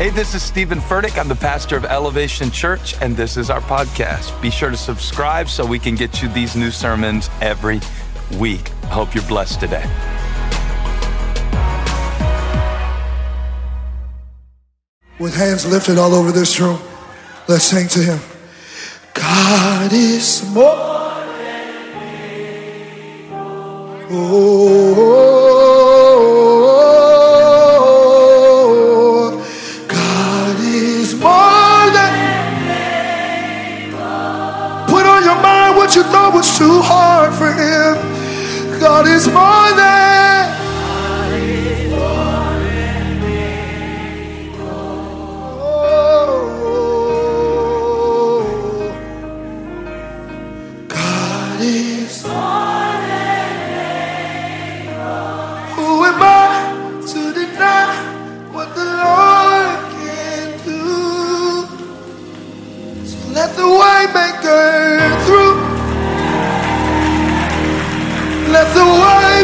Hey, this is Steven Furtick. I'm the pastor of Elevation Church, and this is our podcast. Be sure to subscribe so we can get you these new sermons every week. I hope you're blessed today. With hands lifted all over this room, let's sing to him. God is more. Than able. Oh, oh, oh. Too hard for Him. God is more than. Oh, God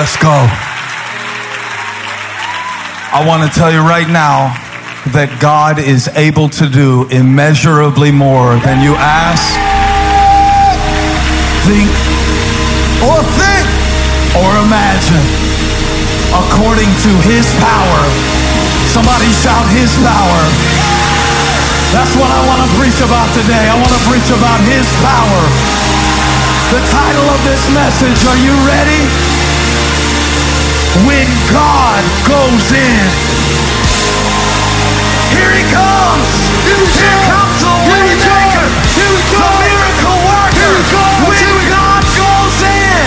Let's go. I want to tell you right now that God is able to do immeasurably more than you ask, think, or think, or imagine, according to His power. Somebody shout His power. That's what I want to preach about today. I want to preach about His power. The title of this message, are you ready? When God goes in. Here he comes. Here, he comes the waymaker, the miracle worker. When God goes in.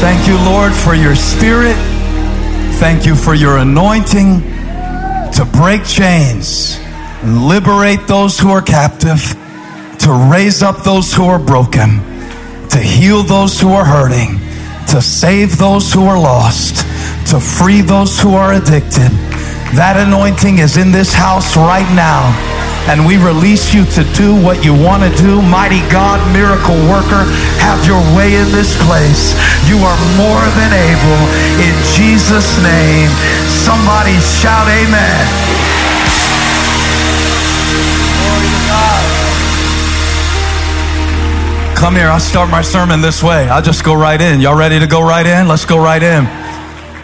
Thank you, Lord, for your spirit. Thank you for your anointing to break chains and liberate those who are captive to raise up those who are broken, to heal those who are hurting, to save those who are lost, to free those who are addicted. That anointing is in this house right now. And we release you to do what you want to do. Mighty God, miracle worker, have your way in this place. You are more than able. In Jesus' name, somebody shout amen. Come here, I'll start my sermon this way. I'll just go right in. Y'all ready to go right in? Let's go right in.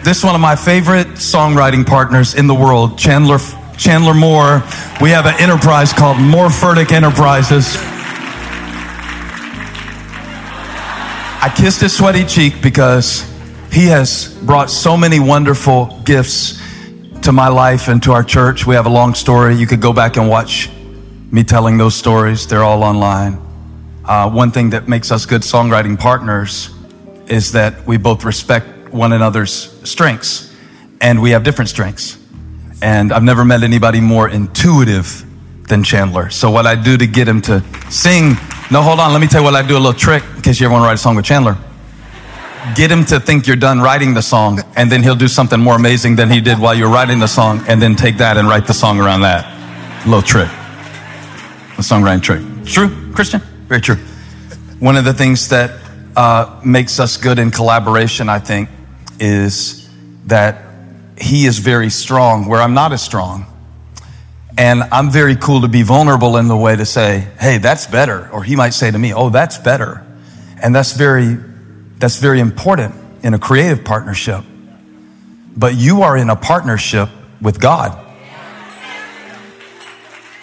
This is one of my favorite songwriting partners in the world, Chandler Chandler Moore. We have an enterprise called Moore Furtick Enterprises. I kissed his sweaty cheek because he has brought so many wonderful gifts to my life and to our church. We have a long story. You could go back and watch me telling those stories. They're all online. Uh, one thing that makes us good songwriting partners is that we both respect one another's strengths and we have different strengths. And I've never met anybody more intuitive than Chandler. So what I do to get him to sing, no, hold on, let me tell you what I do a little trick in case you ever want to write a song with Chandler. Get him to think you're done writing the song and then he'll do something more amazing than he did while you're writing the song and then take that and write the song around that. Little trick. A songwriting trick. True, Christian? Very true. One of the things that uh, makes us good in collaboration, I think, is that he is very strong where I'm not as strong. And I'm very cool to be vulnerable in the way to say, hey, that's better. Or he might say to me, oh, that's better. And that's very, that's very important in a creative partnership. But you are in a partnership with God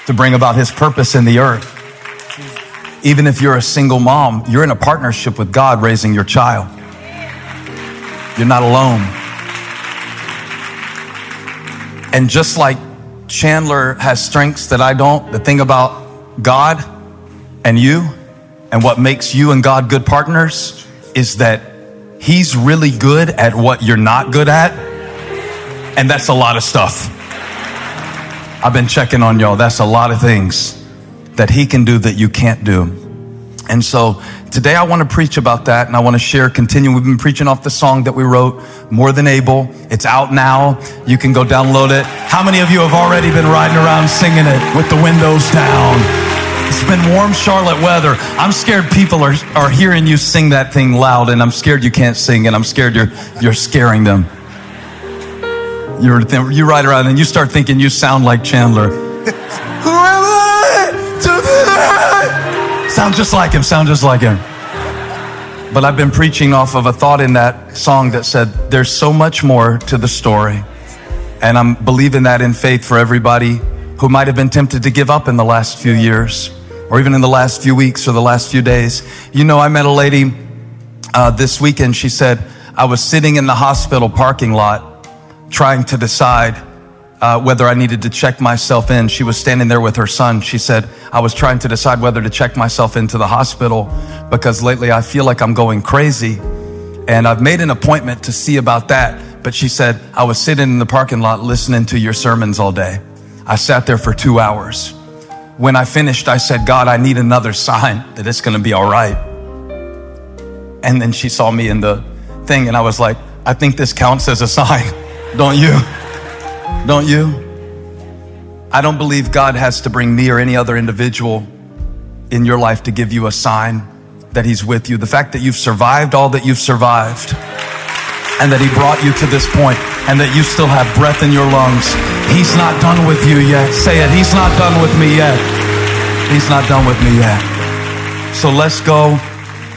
to bring about his purpose in the earth. Even if you're a single mom, you're in a partnership with God raising your child. You're not alone. And just like Chandler has strengths that I don't, the thing about God and you and what makes you and God good partners is that He's really good at what you're not good at. And that's a lot of stuff. I've been checking on y'all. That's a lot of things that He can do that you can't do. And so today I want to preach about that and I want to share, continue. We've been preaching off the song that we wrote, More Than Able. It's out now. You can go download it. How many of you have already been riding around singing it with the windows down? It's been warm Charlotte weather. I'm scared people are, are hearing you sing that thing loud and I'm scared you can't sing and I'm scared you're, you're scaring them. You're, you ride around and you start thinking you sound like Chandler. Sound just like him, sound just like him. But I've been preaching off of a thought in that song that said, There's so much more to the story. And I'm believing that in faith for everybody who might have been tempted to give up in the last few years, or even in the last few weeks or the last few days. You know, I met a lady uh, this weekend. She said, I was sitting in the hospital parking lot trying to decide uh, whether I needed to check myself in. She was standing there with her son. She said, I was trying to decide whether to check myself into the hospital because lately I feel like I'm going crazy. And I've made an appointment to see about that. But she said, I was sitting in the parking lot listening to your sermons all day. I sat there for two hours. When I finished, I said, God, I need another sign that it's going to be all right. And then she saw me in the thing, and I was like, I think this counts as a sign, don't you? Don't you? I don't believe God has to bring me or any other individual in your life to give you a sign that He's with you. The fact that you've survived all that you've survived and that He brought you to this point and that you still have breath in your lungs. He's not done with you yet. Say it. He's not done with me yet. He's not done with me yet. So let's go.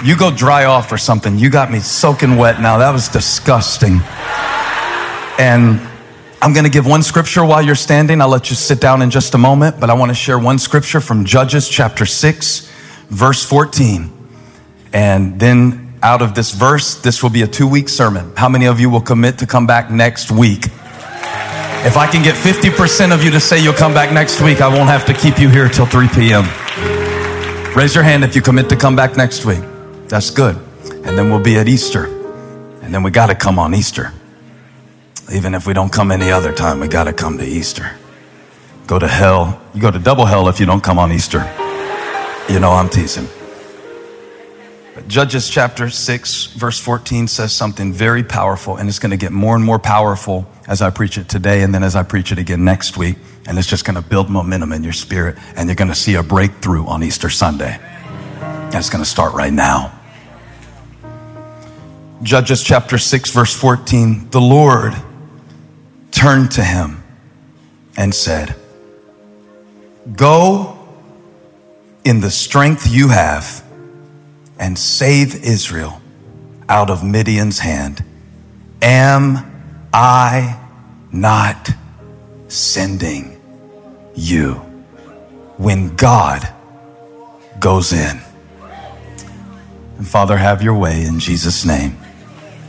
You go dry off or something. You got me soaking wet now. That was disgusting. And I'm going to give one scripture while you're standing. I'll let you sit down in just a moment, but I want to share one scripture from Judges chapter 6, verse 14. And then out of this verse, this will be a two week sermon. How many of you will commit to come back next week? If I can get 50% of you to say you'll come back next week, I won't have to keep you here till 3 p.m. Raise your hand if you commit to come back next week. That's good. And then we'll be at Easter. And then we got to come on Easter. Even if we don't come any other time, we got to come to Easter. Go to hell. You go to double hell if you don't come on Easter. You know, I'm teasing. Judges chapter 6, verse 14 says something very powerful, and it's going to get more and more powerful as I preach it today and then as I preach it again next week. And it's just going to build momentum in your spirit, and you're going to see a breakthrough on Easter Sunday. And it's going to start right now. Judges chapter 6, verse 14 The Lord turned to him and said, Go in the strength you have and save Israel out of Midian's hand. Am I not sending you when God goes in? And Father, have your way in Jesus' name.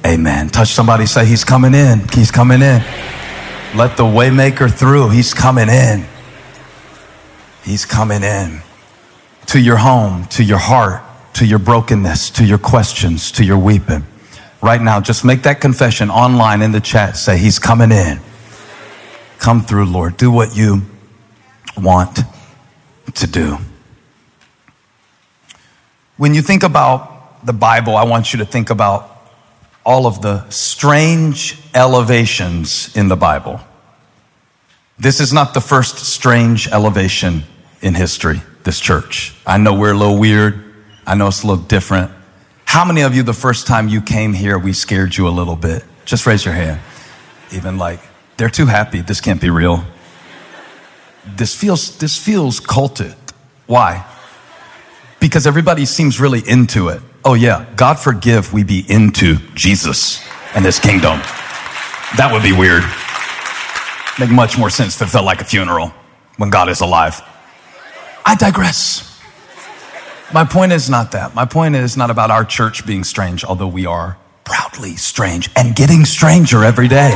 Amen. Touch somebody, say, He's coming in. He's coming in. Let the waymaker through. He's coming in. He's coming in to your home, to your heart, to your brokenness, to your questions, to your weeping. Right now, just make that confession online in the chat. Say, He's coming in. Come through, Lord. Do what you want to do. When you think about the Bible, I want you to think about all of the strange elevations in the Bible. This is not the first strange elevation in history, this church. I know we're a little weird. I know it's a little different. How many of you, the first time you came here, we scared you a little bit? Just raise your hand. Even like, they're too happy. This can't be real. This feels, this feels culted. Why? Because everybody seems really into it. Oh yeah, God forgive we be into Jesus and his kingdom. That would be weird. Make much more sense if it felt like a funeral when God is alive. I digress. My point is not that. My point is not about our church being strange, although we are proudly strange and getting stranger every day.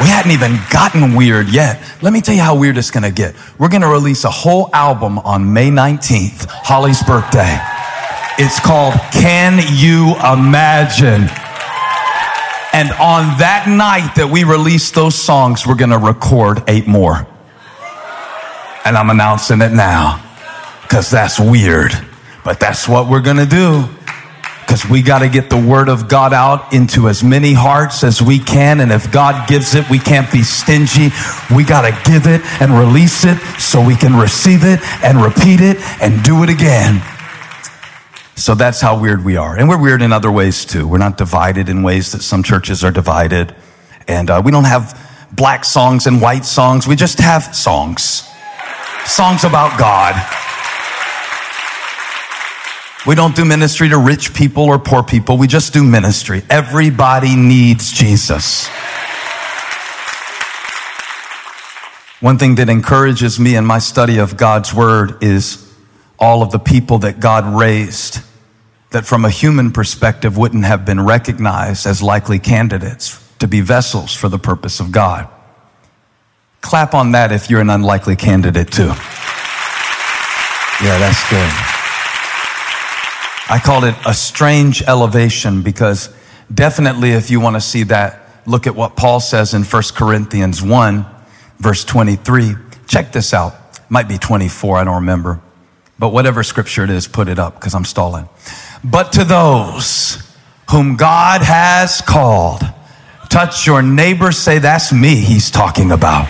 We hadn't even gotten weird yet. Let me tell you how weird it's gonna get. We're gonna release a whole album on May 19th, Holly's birthday. It's called Can You Imagine? And on that night that we release those songs, we're gonna record eight more. And I'm announcing it now because that's weird, but that's what we're gonna do. Because we got to get the word of God out into as many hearts as we can. And if God gives it, we can't be stingy. We got to give it and release it so we can receive it and repeat it and do it again. So that's how weird we are. And we're weird in other ways too. We're not divided in ways that some churches are divided. And uh, we don't have black songs and white songs. We just have songs. Songs about God. We don't do ministry to rich people or poor people. We just do ministry. Everybody needs Jesus. One thing that encourages me in my study of God's word is all of the people that God raised that from a human perspective wouldn't have been recognized as likely candidates to be vessels for the purpose of God. Clap on that if you're an unlikely candidate too. Yeah, that's good. I called it a strange elevation because definitely if you want to see that, look at what Paul says in 1 Corinthians 1, verse 23. Check this out. Might be 24, I don't remember. But whatever scripture it is, put it up because I'm stalling. But to those whom God has called, touch your neighbor, say, That's me he's talking about.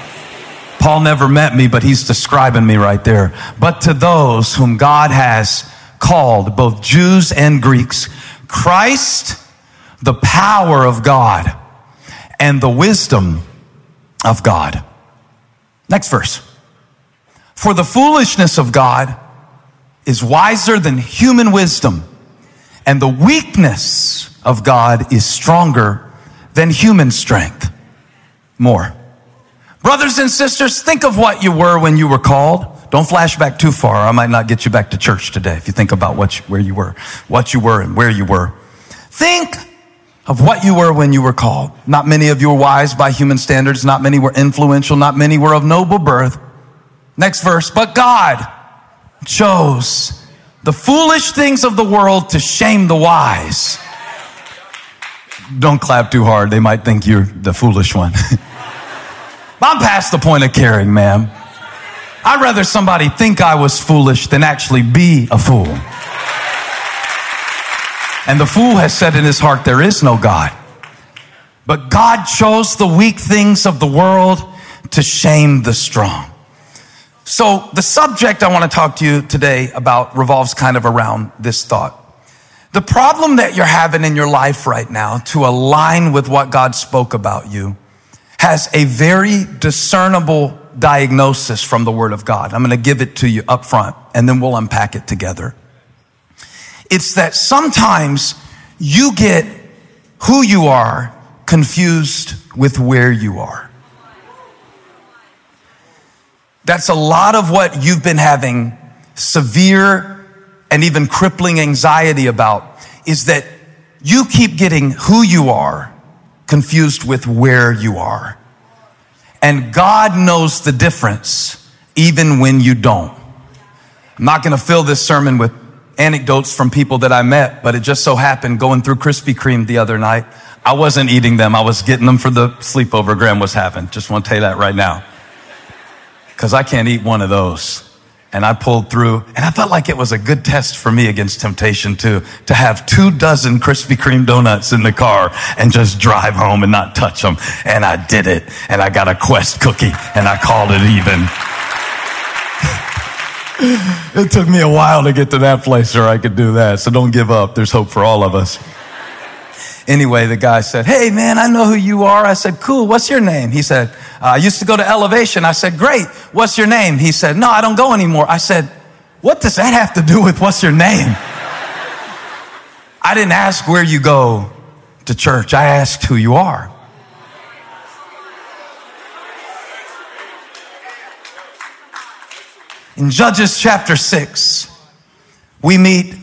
Paul never met me, but he's describing me right there. But to those whom God has called, both Jews and Greeks, Christ, the power of God and the wisdom of God. Next verse. For the foolishness of God is wiser than human wisdom, and the weakness of God is stronger than human strength. More. Brothers and sisters, think of what you were when you were called. Don't flash back too far. I might not get you back to church today if you think about what you, where you were, what you were and where you were. Think of what you were when you were called. Not many of you were wise by human standards. Not many were influential. Not many were of noble birth. Next verse. But God chose the foolish things of the world to shame the wise. Don't clap too hard. They might think you're the foolish one. I'm past the point of caring, ma'am. I'd rather somebody think I was foolish than actually be a fool. And the fool has said in his heart, There is no God. But God chose the weak things of the world to shame the strong. So the subject I want to talk to you today about revolves kind of around this thought. The problem that you're having in your life right now to align with what God spoke about you has a very discernible diagnosis from the Word of God. I'm going to give it to you up front and then we'll unpack it together. It's that sometimes you get who you are confused with where you are. That's a lot of what you've been having severe and even crippling anxiety about is that you keep getting who you are confused with where you are. And God knows the difference even when you don't. I'm not going to fill this sermon with anecdotes from people that I met, but it just so happened going through Krispy Kreme the other night, I wasn't eating them. I was getting them for the sleepover Graham was having. Just want to tell you that right now because I can't eat one of those. And I pulled through, and I felt like it was a good test for me against temptation too, to have two dozen Krispy Kreme donuts in the car and just drive home and not touch them. And I did it, and I got a Quest cookie, and I called it even. it took me a while to get to that place where I could do that, so don't give up. There's hope for all of us. Anyway, the guy said, Hey man, I know who you are. I said, Cool. What's your name? He said, uh, I used to go to Elevation. I said, Great. What's your name? He said, No, I don't go anymore. I said, What does that have to do with what's your name? I didn't ask where you go to church. I asked who you are. In Judges chapter 6, we meet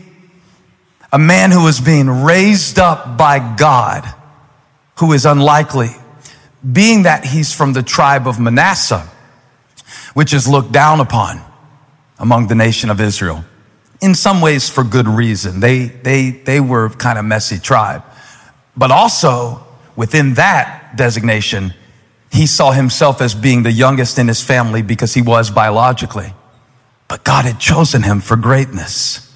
a man who is being raised up by God, who is unlikely, being that he's from the tribe of Manasseh, which is looked down upon among the nation of Israel. In some ways for good reason. They, they, they were kind of messy tribe. But also within that designation, he saw himself as being the youngest in his family because he was biologically. But God had chosen him for greatness.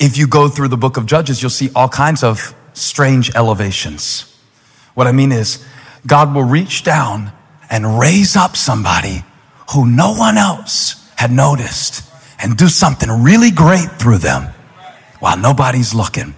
If you go through the book of Judges, you'll see all kinds of strange elevations. What I mean is, God will reach down and raise up somebody who no one else had noticed and do something really great through them while nobody's looking.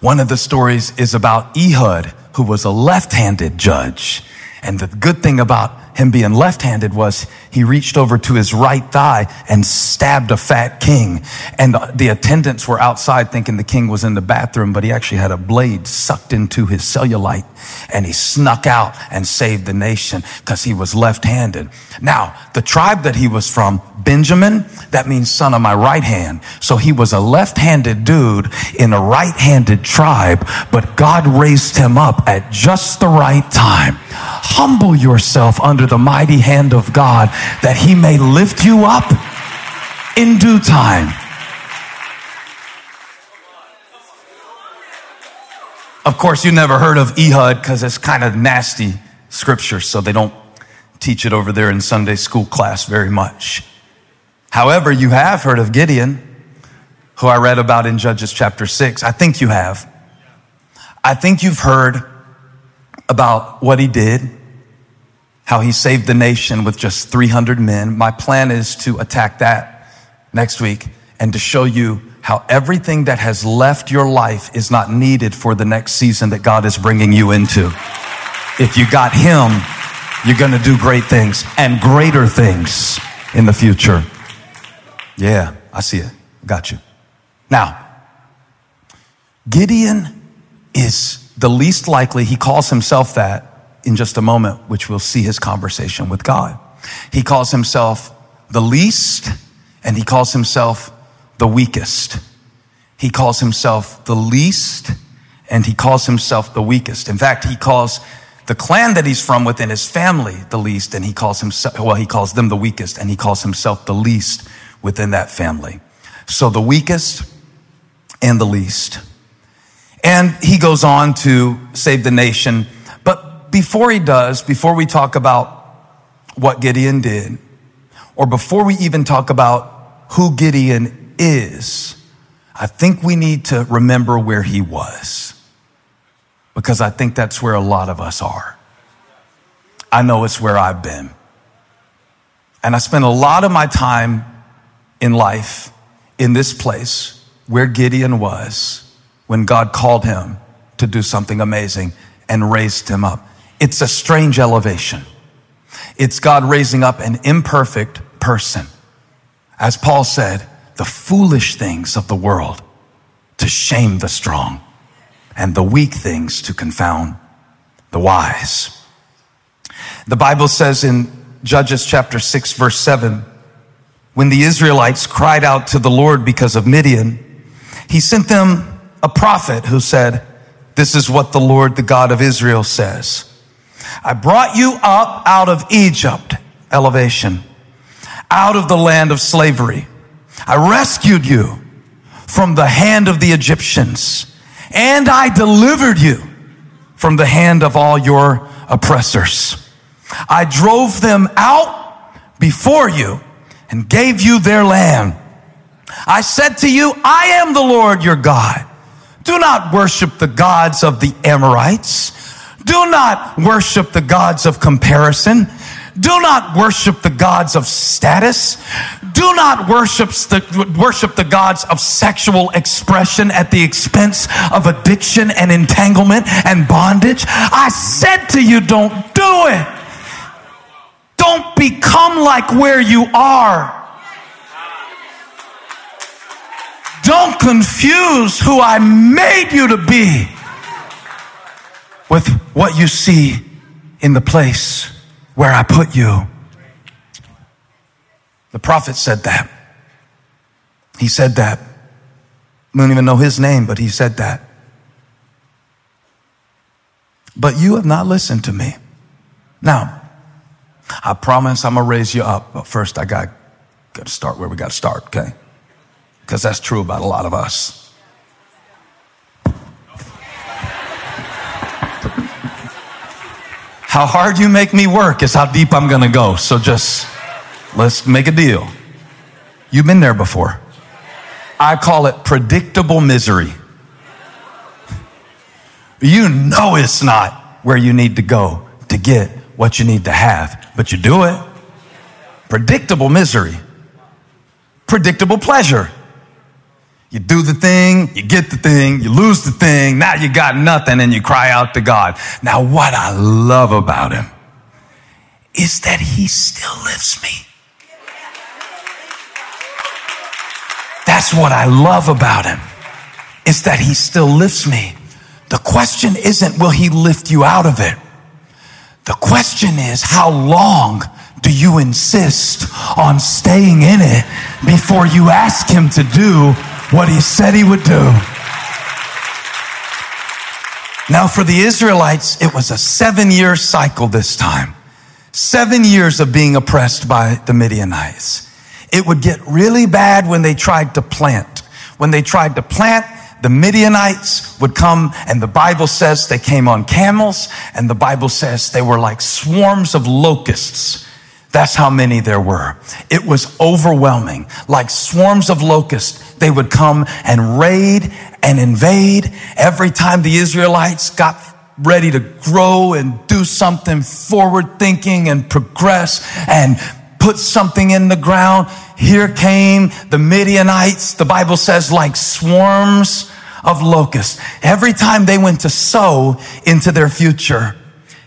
One of the stories is about Ehud, who was a left-handed judge. And the good thing about him being left-handed was he reached over to his right thigh and stabbed a fat king. And the attendants were outside thinking the king was in the bathroom, but he actually had a blade sucked into his cellulite and he snuck out and saved the nation because he was left-handed. Now, the tribe that he was from, Benjamin, that means son of my right hand. So he was a left-handed dude in a right-handed tribe, but God raised him up at just the right time. Humble yourself under the mighty hand of God that he may lift you up in due time. Of course, you never heard of Ehud because it's kind of nasty scripture, so they don't teach it over there in Sunday school class very much. However, you have heard of Gideon, who I read about in Judges chapter 6. I think you have. I think you've heard about what he did, how he saved the nation with just 300 men. My plan is to attack that next week and to show you how everything that has left your life is not needed for the next season that God is bringing you into. If you got him, you're going to do great things and greater things in the future. Yeah, I see it. Got you. Now, Gideon is the least likely, he calls himself that in just a moment, which we'll see his conversation with God. He calls himself the least and he calls himself the weakest. He calls himself the least and he calls himself the weakest. In fact, he calls the clan that he's from within his family the least and he calls himself, well, he calls them the weakest and he calls himself the least within that family. So the weakest and the least. And he goes on to save the nation. Before he does, before we talk about what Gideon did, or before we even talk about who Gideon is, I think we need to remember where he was because I think that's where a lot of us are. I know it's where I've been. And I spent a lot of my time in life in this place where Gideon was when God called him to do something amazing and raised him up. It's a strange elevation. It's God raising up an imperfect person. As Paul said, the foolish things of the world to shame the strong and the weak things to confound the wise. The Bible says in Judges chapter 6 verse 7, when the Israelites cried out to the Lord because of Midian, he sent them a prophet who said, this is what the Lord, the God of Israel says. I brought you up out of Egypt, elevation, out of the land of slavery. I rescued you from the hand of the Egyptians and I delivered you from the hand of all your oppressors. I drove them out before you and gave you their land. I said to you, I am the Lord your God. Do not worship the gods of the Amorites. Do not worship the gods of comparison. Do not worship the gods of status. Do not worship the, worship the gods of sexual expression at the expense of addiction and entanglement and bondage. I said to you, don't do it. Don't become like where you are. Don't confuse who I made you to be with what you see in the place where I put you. The prophet said that. He said that. We don't even know his name, but he said that. But you have not listened to me. Now, I promise I'm gonna raise you up, but first I got, got to start where we got to start, okay? Because that's true about a lot of us. How hard you make me work is how deep I'm going to go. So just let's make a deal. You've been there before. I call it predictable misery. You know it's not where you need to go to get what you need to have, but you do it. Predictable misery. Predictable pleasure. You do the thing, you get the thing, you lose the thing, now you got nothing and you cry out to God. Now what I love about him is that he still lifts me. That's what I love about him is that he still lifts me. The question isn't will he lift you out of it? The question is how long do you insist on staying in it before you ask him to do what he said he would do. Now, for the Israelites, it was a seven year cycle this time. Seven years of being oppressed by the Midianites. It would get really bad when they tried to plant. When they tried to plant, the Midianites would come, and the Bible says they came on camels, and the Bible says they were like swarms of locusts that's how many there were. It was overwhelming. Like swarms of locusts, they would come and raid and invade. Every time the Israelites got ready to grow and do something forward thinking and progress and put something in the ground, here came the Midianites. The Bible says like swarms of locusts. Every time they went to sow into their future,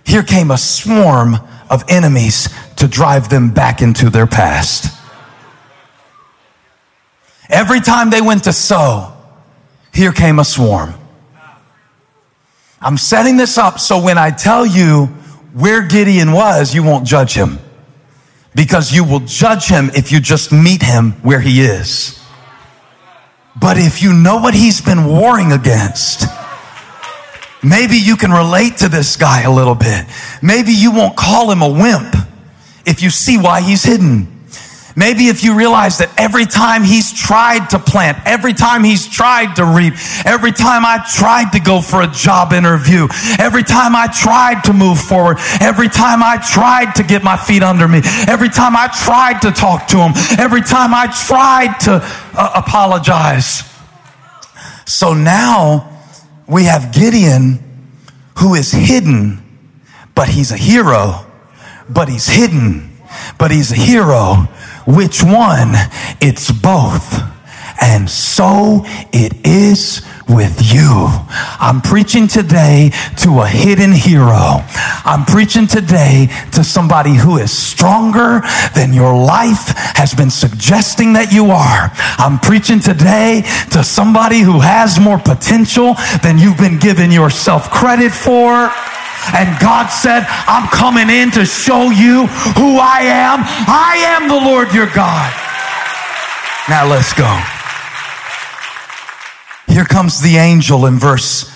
here came a swarm of enemies to drive them back into their past. Every time they went to sow, here came a swarm. I'm setting this up so when I tell you where Gideon was, you won't judge him. Because you will judge him if you just meet him where he is. But if you know what he's been warring against, maybe you can relate to this guy a little bit. Maybe you won't call him a wimp if you see why he's hidden. Maybe if you realize that every time he's tried to plant, every time he's tried to reap, every time I tried to go for a job interview, every time I tried to move forward, every time I tried to get my feet under me, every time I tried to talk to him, every time I tried to uh, apologize, So now we have Gideon who is hidden, but he's a hero, but he's hidden, but he's a hero. Which one? It's both. And so it is with you. I'm preaching today to a hidden hero. I'm preaching today to somebody who is stronger than your life has been suggesting that you are. I'm preaching today to somebody who has more potential than you've been giving yourself credit for. And God said, I'm coming in to show you who I am. I am the Lord your God. Now let's go. Here comes the angel in verse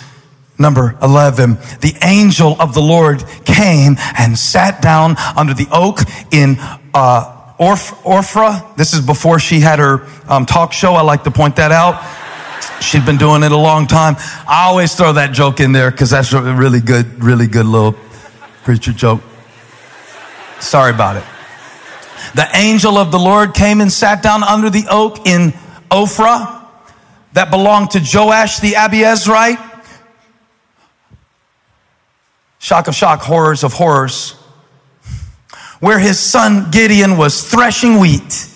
number 11. The angel of the Lord came and sat down under the oak in uh, Ophrah. This is before she had her um, talk show. I like to point that out. She'd been doing it a long time. I always throw that joke in there because that's a really good, really good little preacher joke. Sorry about it. The angel of the Lord came and sat down under the oak in Ophrah that belonged to Joash the Abiezrite. Shock of shock, horrors of horrors. Where his son Gideon was threshing wheat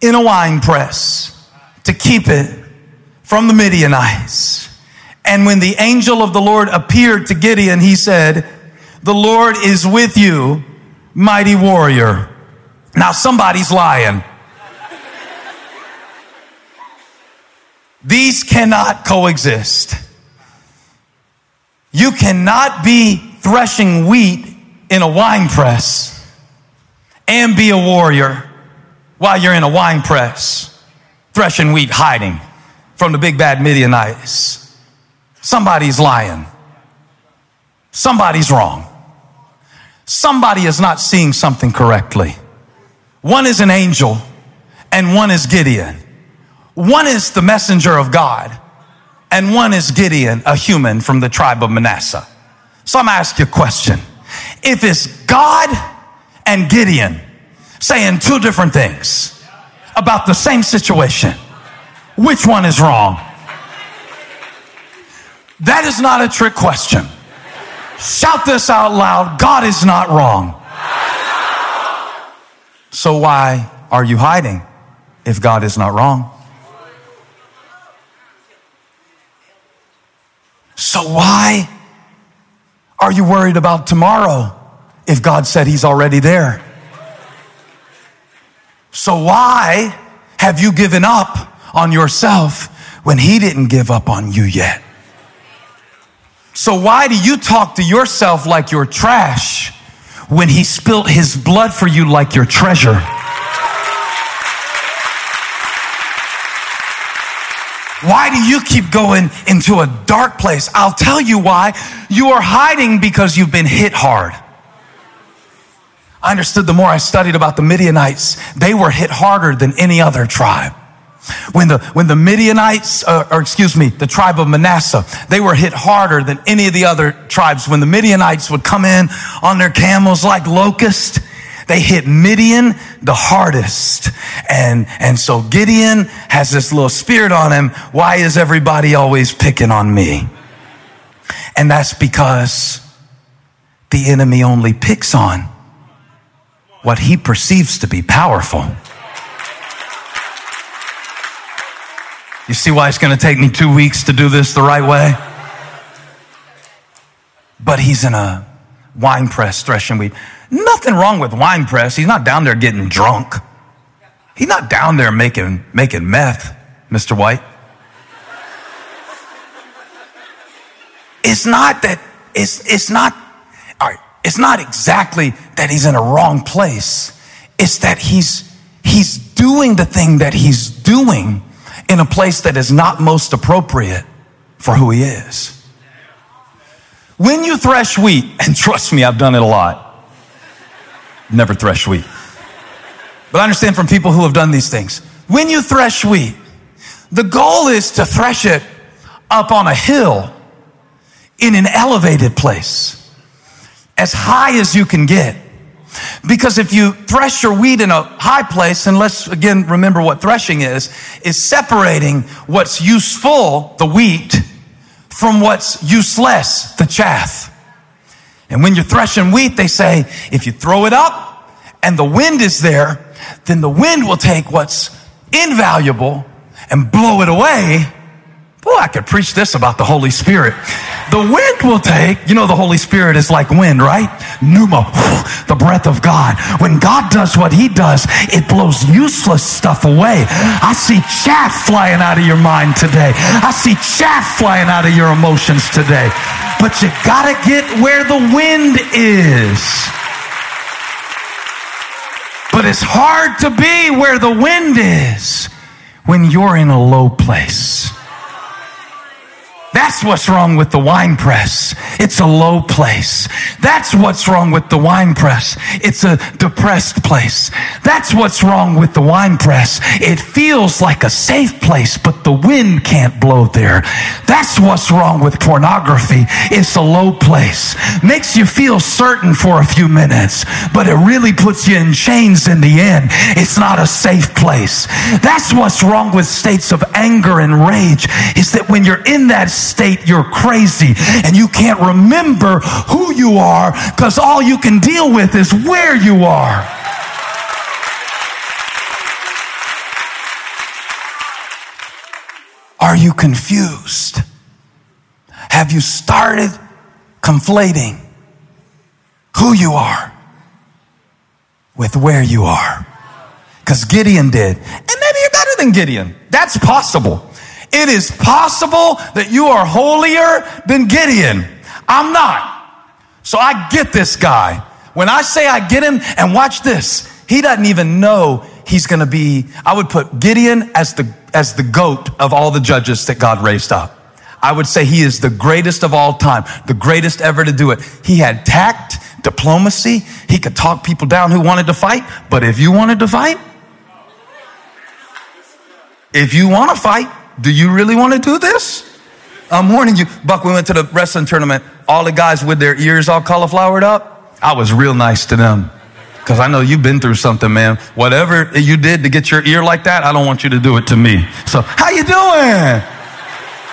in a wine press to keep it from the Midianites. And when the angel of the Lord appeared to Gideon, he said, The Lord is with you, mighty warrior. Now somebody's lying. These cannot coexist. You cannot be threshing wheat in a wine press and be a warrior while you're in a wine press, threshing wheat, hiding from the big bad Midianites. Somebody's lying. Somebody's wrong. Somebody is not seeing something correctly. One is an angel and one is Gideon. One is the messenger of God, and one is Gideon, a human from the tribe of Manasseh. So I'm gonna ask you a question. If it's God and Gideon saying two different things about the same situation, which one is wrong? That is not a trick question. Shout this out loud God is not wrong. So why are you hiding if God is not wrong? So why are you worried about tomorrow if God said He's already there? So why have you given up on yourself when He didn't give up on you yet? So why do you talk to yourself like you're trash when He spilt His blood for you like your treasure? Why do you keep going into a dark place? I'll tell you why. You are hiding because you've been hit hard. I understood the more I studied about the Midianites, they were hit harder than any other tribe. When the, when the Midianites, uh, or excuse me, the tribe of Manasseh, they were hit harder than any of the other tribes. When the Midianites would come in on their camels like locusts, they hit Midian the hardest. And, and so Gideon has this little spirit on him. Why is everybody always picking on me? And that's because the enemy only picks on what he perceives to be powerful. You see why it's going to take me two weeks to do this the right way? But he's in a wine press threshing wheat. Nothing wrong with wine press. He's not down there getting drunk. He's not down there making, making meth, Mr. White. It's not that, it's, it's not, all right, it's not exactly that he's in a wrong place. It's that he's, he's doing the thing that he's doing in a place that is not most appropriate for who he is. When you thresh wheat, and trust me, I've done it a lot never thresh wheat. But I understand from people who have done these things. When you thresh wheat, the goal is to thresh it up on a hill in an elevated place, as high as you can get. Because if you thresh your wheat in a high place, and let's again remember what threshing is, is separating what's useful, the wheat, from what's useless, the chaff. And when you're threshing wheat, they say, if you throw it up and the wind is there, then the wind will take what's invaluable and blow it away. Boy, I could preach this about the Holy Spirit. The wind will take, you know, the Holy Spirit is like wind, right? Pneuma, the breath of God. When God does what he does, it blows useless stuff away. I see chaff flying out of your mind today. I see chaff flying out of your emotions today. But you gotta get where the wind is. But it's hard to be where the wind is when you're in a low place. That's what's wrong with the wine press. It's a low place. That's what's wrong with the wine press. It's a depressed place. That's what's wrong with the wine press. It feels like a safe place, but the wind can't blow there. That's what's wrong with pornography. It's a low place. Makes you feel certain for a few minutes, but it really puts you in chains in the end. It's not a safe place. That's what's wrong with states of anger and rage is that when you're in that state, you're crazy and you can't remember who you are because all you can deal with is where you are. Are you confused? Have you started conflating who you are with where you are? Because Gideon did. And maybe you're better than Gideon. That's possible. It is possible that you are holier than Gideon. I'm not. So I get this guy. When I say I get him, and watch this, he doesn't even know he's going to be, I would put Gideon as the, as the goat of all the judges that God raised up. I would say he is the greatest of all time, the greatest ever to do it. He had tact, diplomacy. He could talk people down who wanted to fight. But if you wanted to fight, if you want to fight, do you really want to do this? I'm warning you. Buck, we went to the wrestling tournament. All the guys with their ears all cauliflowered up. I was real nice to them. Because I know you've been through something, man. Whatever you did to get your ear like that, I don't want you to do it to me. So, how you doing?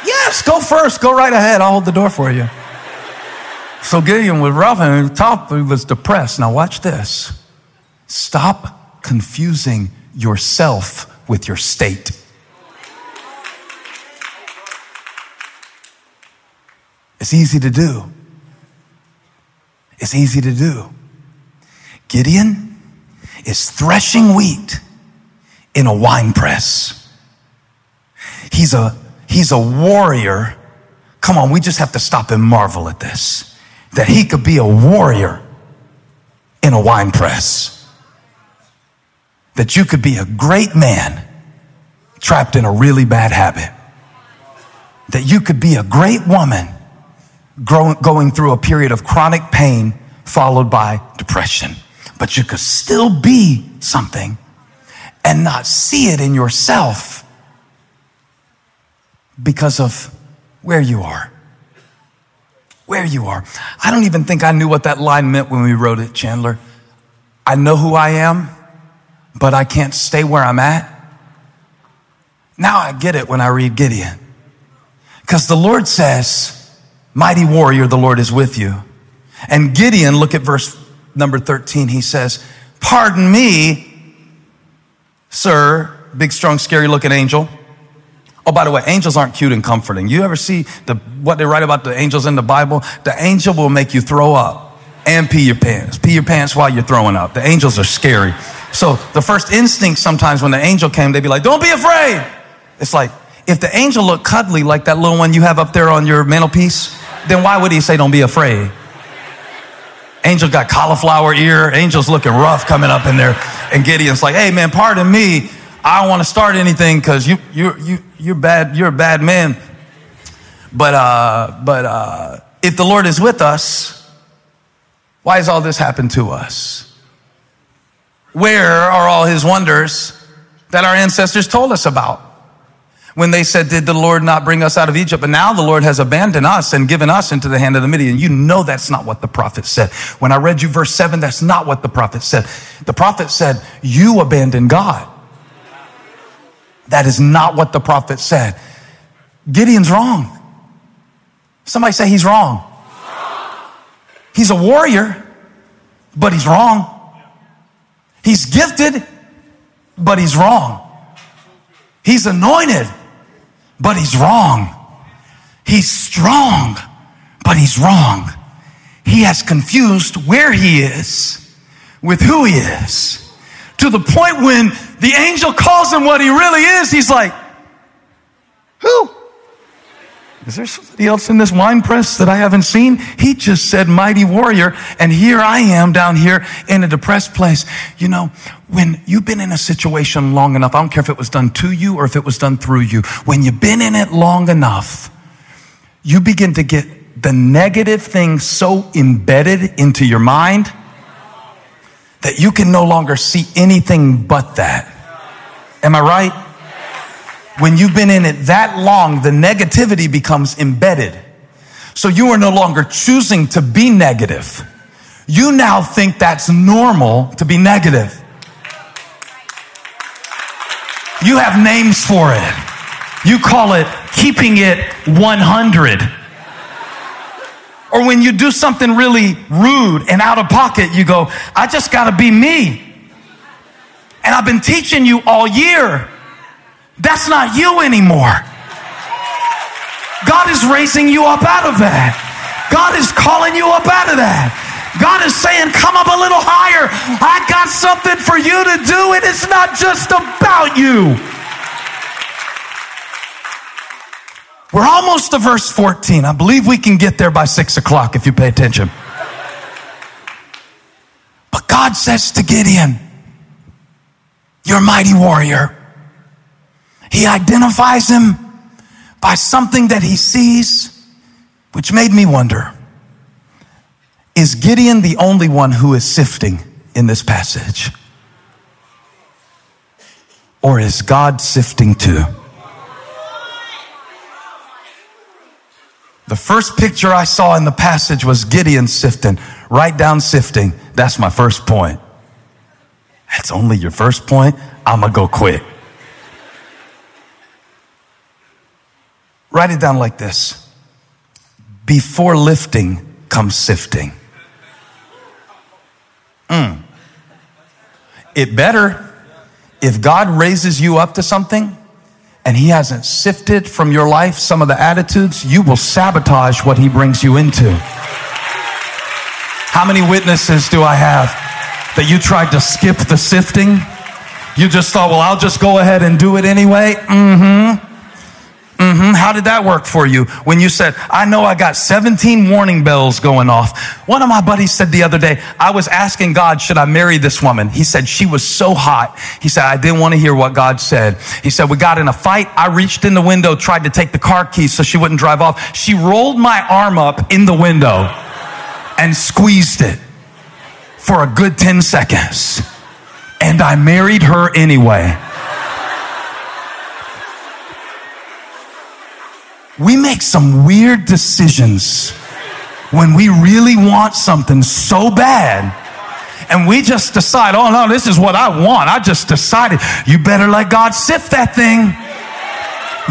Yes, go first. Go right ahead. I'll hold the door for you. So Gideon was rough and top. He was depressed. Now watch this. Stop confusing yourself with your state. It's easy to do. It's easy to do. Gideon is threshing wheat in a wine press. He's a, he's a warrior. Come on, we just have to stop and marvel at this. That he could be a warrior in a wine press. That you could be a great man trapped in a really bad habit. That you could be a great woman going through a period of chronic pain followed by depression. But you could still be something and not see it in yourself because of where you are. Where you are. I don't even think I knew what that line meant when we wrote it, Chandler. I know who I am, but I can't stay where I'm at. Now I get it when I read Gideon. Because the Lord says, Mighty warrior, the Lord is with you. And Gideon, look at verse number 13. He says, Pardon me, sir, big, strong, scary looking angel. Oh, by the way, angels aren't cute and comforting. You ever see the, what they write about the angels in the Bible? The angel will make you throw up and pee your pants. Pee your pants while you're throwing up. The angels are scary. So the first instinct sometimes when the angel came, they'd be like, don't be afraid. It's like, if the angel looked cuddly like that little one you have up there on your mantelpiece, then why would he say don't be afraid? Angel got cauliflower ear. Angel's looking rough coming up in there. And Gideon's like, hey man, pardon me. I don't want to start anything because you, you, you, you're bad. You're a bad man. But, uh, but, uh, if the Lord is with us, why has all this happened to us? Where are all his wonders that our ancestors told us about? When they said, Did the Lord not bring us out of Egypt? But now the Lord has abandoned us and given us into the hand of the Midian. You know that's not what the prophet said. When I read you verse 7, that's not what the prophet said. The prophet said, You abandoned God. That is not what the prophet said. Gideon's wrong. Somebody say he's wrong. He's a warrior, but he's wrong. He's gifted, but he's wrong. He's anointed, but he's wrong. He's strong, but he's wrong. He has confused where he is with who he is. To the point when the angel calls him what he really is, he's like, Who? Is there somebody else in this wine press that I haven't seen? He just said mighty warrior, and here I am down here in a depressed place. You know, when you've been in a situation long enough, I don't care if it was done to you or if it was done through you, when you've been in it long enough, you begin to get the negative things so embedded into your mind that you can no longer see anything but that. Am I right? When you've been in it that long, the negativity becomes embedded. So you are no longer choosing to be negative. You now think that's normal to be negative. You have names for it. You call it keeping it 100. Or when you do something really rude and out of pocket, you go, I just got to be me. And I've been teaching you all year that's not you anymore. God is raising you up out of that. God is calling you up out of that. God is saying, Come up a little higher. I got something for you to do, and it's not just about you. We're almost to verse 14. I believe we can get there by six o'clock if you pay attention. But God says to Gideon, You're a mighty warrior. He identifies him by something that he sees, which made me wonder is Gideon the only one who is sifting in this passage? Or is God sifting too? The first picture I saw in the passage was Gideon sifting. Write down sifting. That's my first point. That's only your first point. I'm going to go quick. Write it down like this Before lifting comes sifting. Mm. It better. If God raises you up to something and He hasn't sifted from your life some of the attitudes, you will sabotage what He brings you into. How many witnesses do I have that you tried to skip the sifting? You just thought, well, I'll just go ahead and do it anyway? Mm hmm. Mm-hmm. How did that work for you when you said, I know I got 17 warning bells going off? One of my buddies said the other day, I was asking God, should I marry this woman? He said, she was so hot. He said, I didn't want to hear what God said. He said, we got in a fight. I reached in the window, tried to take the car keys so she wouldn't drive off. She rolled my arm up in the window and squeezed it for a good 10 seconds. And I married her anyway. We make some weird decisions when we really want something so bad. And we just decide, oh no, this is what I want. I just decided, you better let God sift that thing.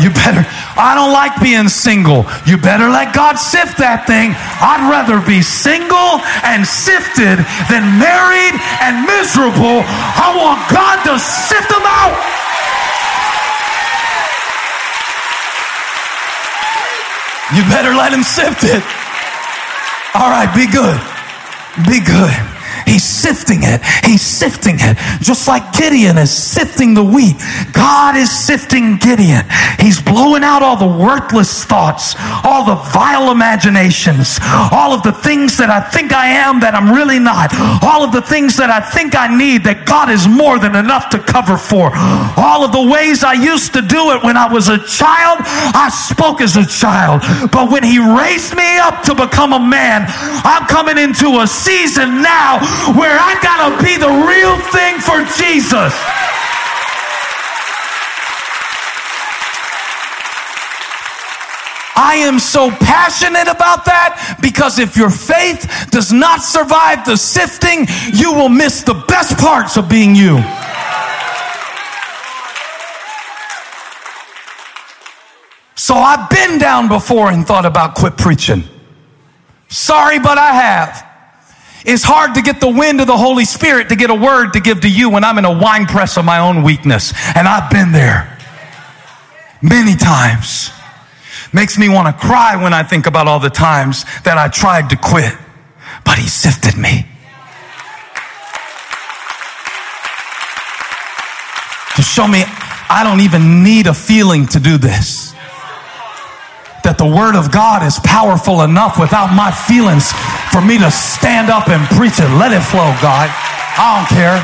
You better, I don't like being single. You better let God sift that thing. I'd rather be single and sifted than married and miserable. I want God to sift them out. You better let him sift it. All right, be good. Be good. He's sifting it. He's sifting it. Just like Gideon is sifting the wheat. God is sifting Gideon. He's blowing out all the worthless thoughts, all the vile imaginations, all of the things that I think I am that I'm really not, all of the things that I think I need that God is more than enough to cover for, all of the ways I used to do it when I was a child. I spoke as a child. But when He raised me up to become a man, I'm coming into a season now where I got to be the real thing for Jesus. I am so passionate about that because if your faith does not survive the sifting, you will miss the best parts of being you. So I've been down before and thought about quit preaching. Sorry, but I have. It's hard to get the wind of the Holy Spirit to get a word to give to you when I'm in a wine press of my own weakness. And I've been there many times. Makes me want to cry when I think about all the times that I tried to quit, but he sifted me. To show me I don't even need a feeling to do this. That the word of God is powerful enough without my feelings for me to stand up and preach it. Let it flow, God. I don't care.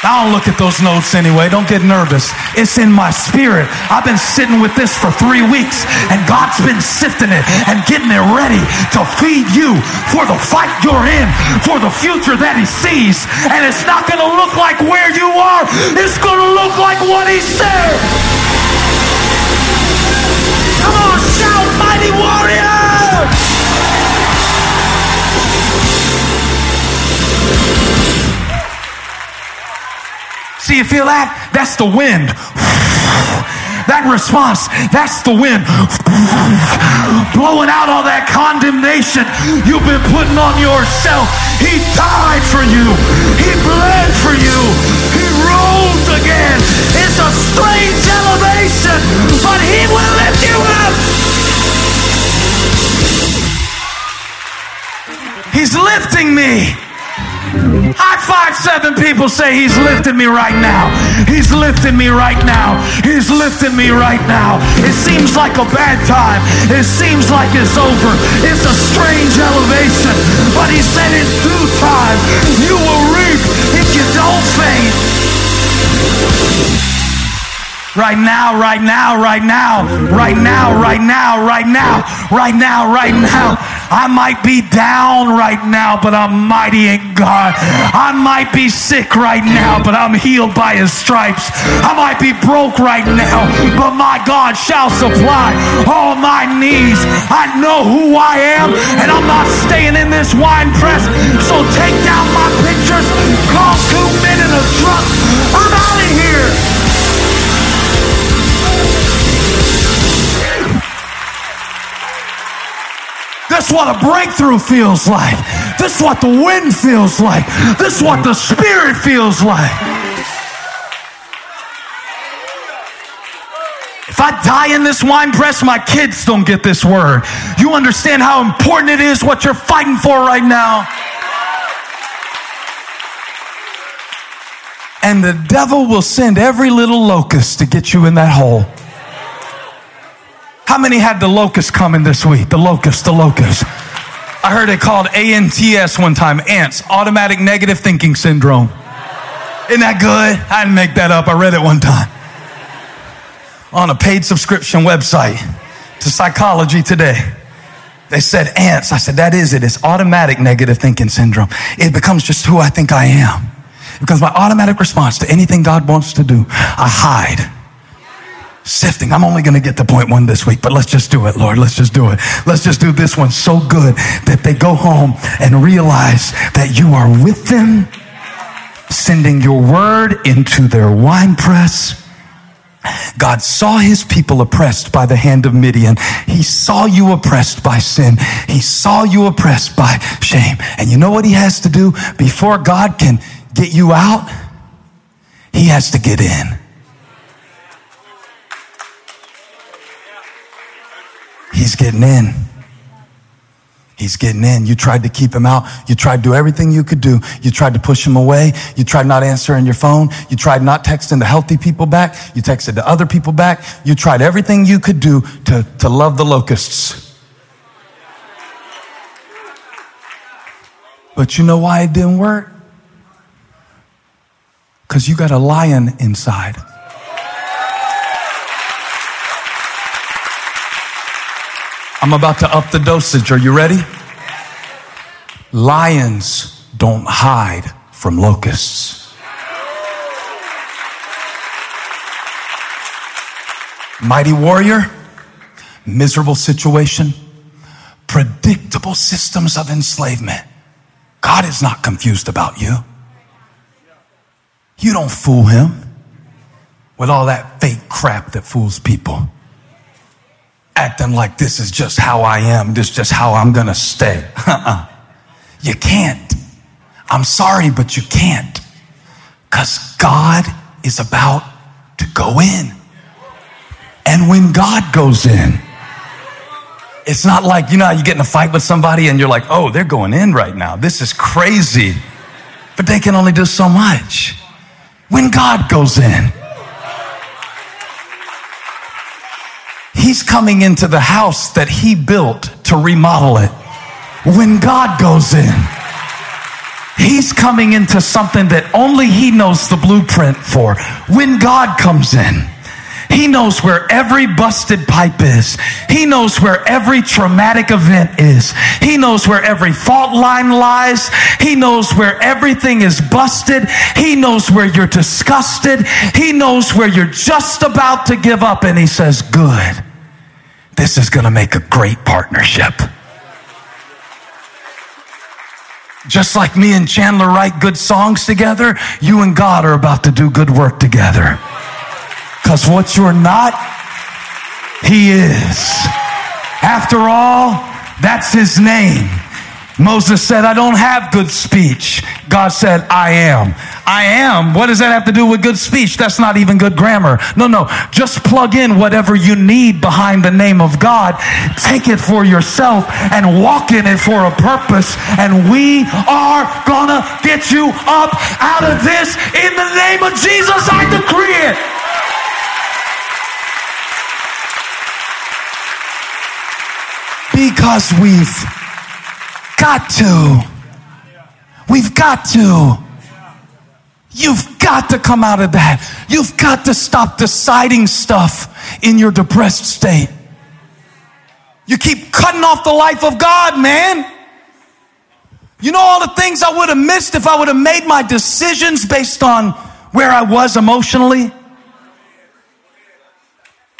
I don't look at those notes anyway. Don't get nervous. It's in my spirit. I've been sitting with this for three weeks, and God's been sifting it and getting it ready to feed you for the fight you're in, for the future that He sees. And it's not going to look like where you are, it's going to look like what He said. Come on, shout, mighty warrior! See, you feel that? That's the wind. That response, that's the wind. Blowing out all that condemnation you've been putting on yourself. He died for you. He bled for you. He rose again. It's a strange elevation, but he will lift you up. He's lifting me. High five seven people say he's lifting me right now. He's lifting me right now. He's lifting me right now. It seems like a bad time. It seems like it's over. It's a strange elevation. But he said in due time, you will reap if you don't faint. Right now, right now, right now, right now, right now, right now, right now, right now. I might be down right now, but I'm mighty in God. I might be sick right now, but I'm healed by his stripes. I might be broke right now, but my God shall supply all my needs. I know who I am, and I'm not staying in this wine press. So take down my pictures, call two men in a truck. I'm out of here. This is what a breakthrough feels like. This is what the wind feels like. This is what the spirit feels like. If I die in this wine press, my kids don't get this word. You understand how important it is what you're fighting for right now? And the devil will send every little locust to get you in that hole. How many had the locust coming this week? The locust, the locust. I heard it called ANTS one time, ants, automatic negative thinking syndrome. Isn't that good? I didn't make that up. I read it one time on a paid subscription website to Psychology Today. They said ants. I said, that is it. It's automatic negative thinking syndrome. It becomes just who I think I am. Becomes my automatic response to anything God wants to do. I hide sifting. I'm only going to get to point one this week, but let's just do it, Lord. Let's just do it. Let's just do this one so good that they go home and realize that you are with them, sending your word into their wine press. God saw his people oppressed by the hand of Midian. He saw you oppressed by sin. He saw you oppressed by shame. And you know what he has to do before God can get you out? He has to get in. He's getting in. He's getting in. You tried to keep him out. You tried to do everything you could do. You tried to push him away. You tried not answering your phone. You tried not texting the healthy people back. You texted the other people back. You tried everything you could do to, to love the locusts. But you know why it didn't work? Because you got a lion inside. I'm about to up the dosage. Are you ready? Lions don't hide from locusts. Mighty warrior, miserable situation, predictable systems of enslavement. God is not confused about you. You don't fool him with all that fake crap that fools people. Acting like this is just how I am, this is just how I'm gonna stay. Uh-uh. You can't. I'm sorry, but you can't. Because God is about to go in. And when God goes in, it's not like, you know, you get in a fight with somebody and you're like, oh, they're going in right now. This is crazy. But they can only do so much. When God goes in, He's coming into the house that He built to remodel it. When God goes in, He's coming into something that only He knows the blueprint for. When God comes in, He knows where every busted pipe is. He knows where every traumatic event is. He knows where every fault line lies. He knows where everything is busted. He knows where you're disgusted. He knows where you're just about to give up. And He says, Good. This is going to make a great partnership. Just like me and Chandler write good songs together, you and God are about to do good work together. Because what you're not, He is. After all, that's His name. Moses said, I don't have good speech. God said, I am. I am. What does that have to do with good speech? That's not even good grammar. No, no. Just plug in whatever you need behind the name of God. Take it for yourself and walk in it for a purpose. And we are gonna get you up out of this in the name of Jesus. I decree it. Because we've got to. We've got to. You've got to come out of that. You've got to stop deciding stuff in your depressed state. You keep cutting off the life of God, man. You know all the things I would have missed if I would have made my decisions based on where I was emotionally?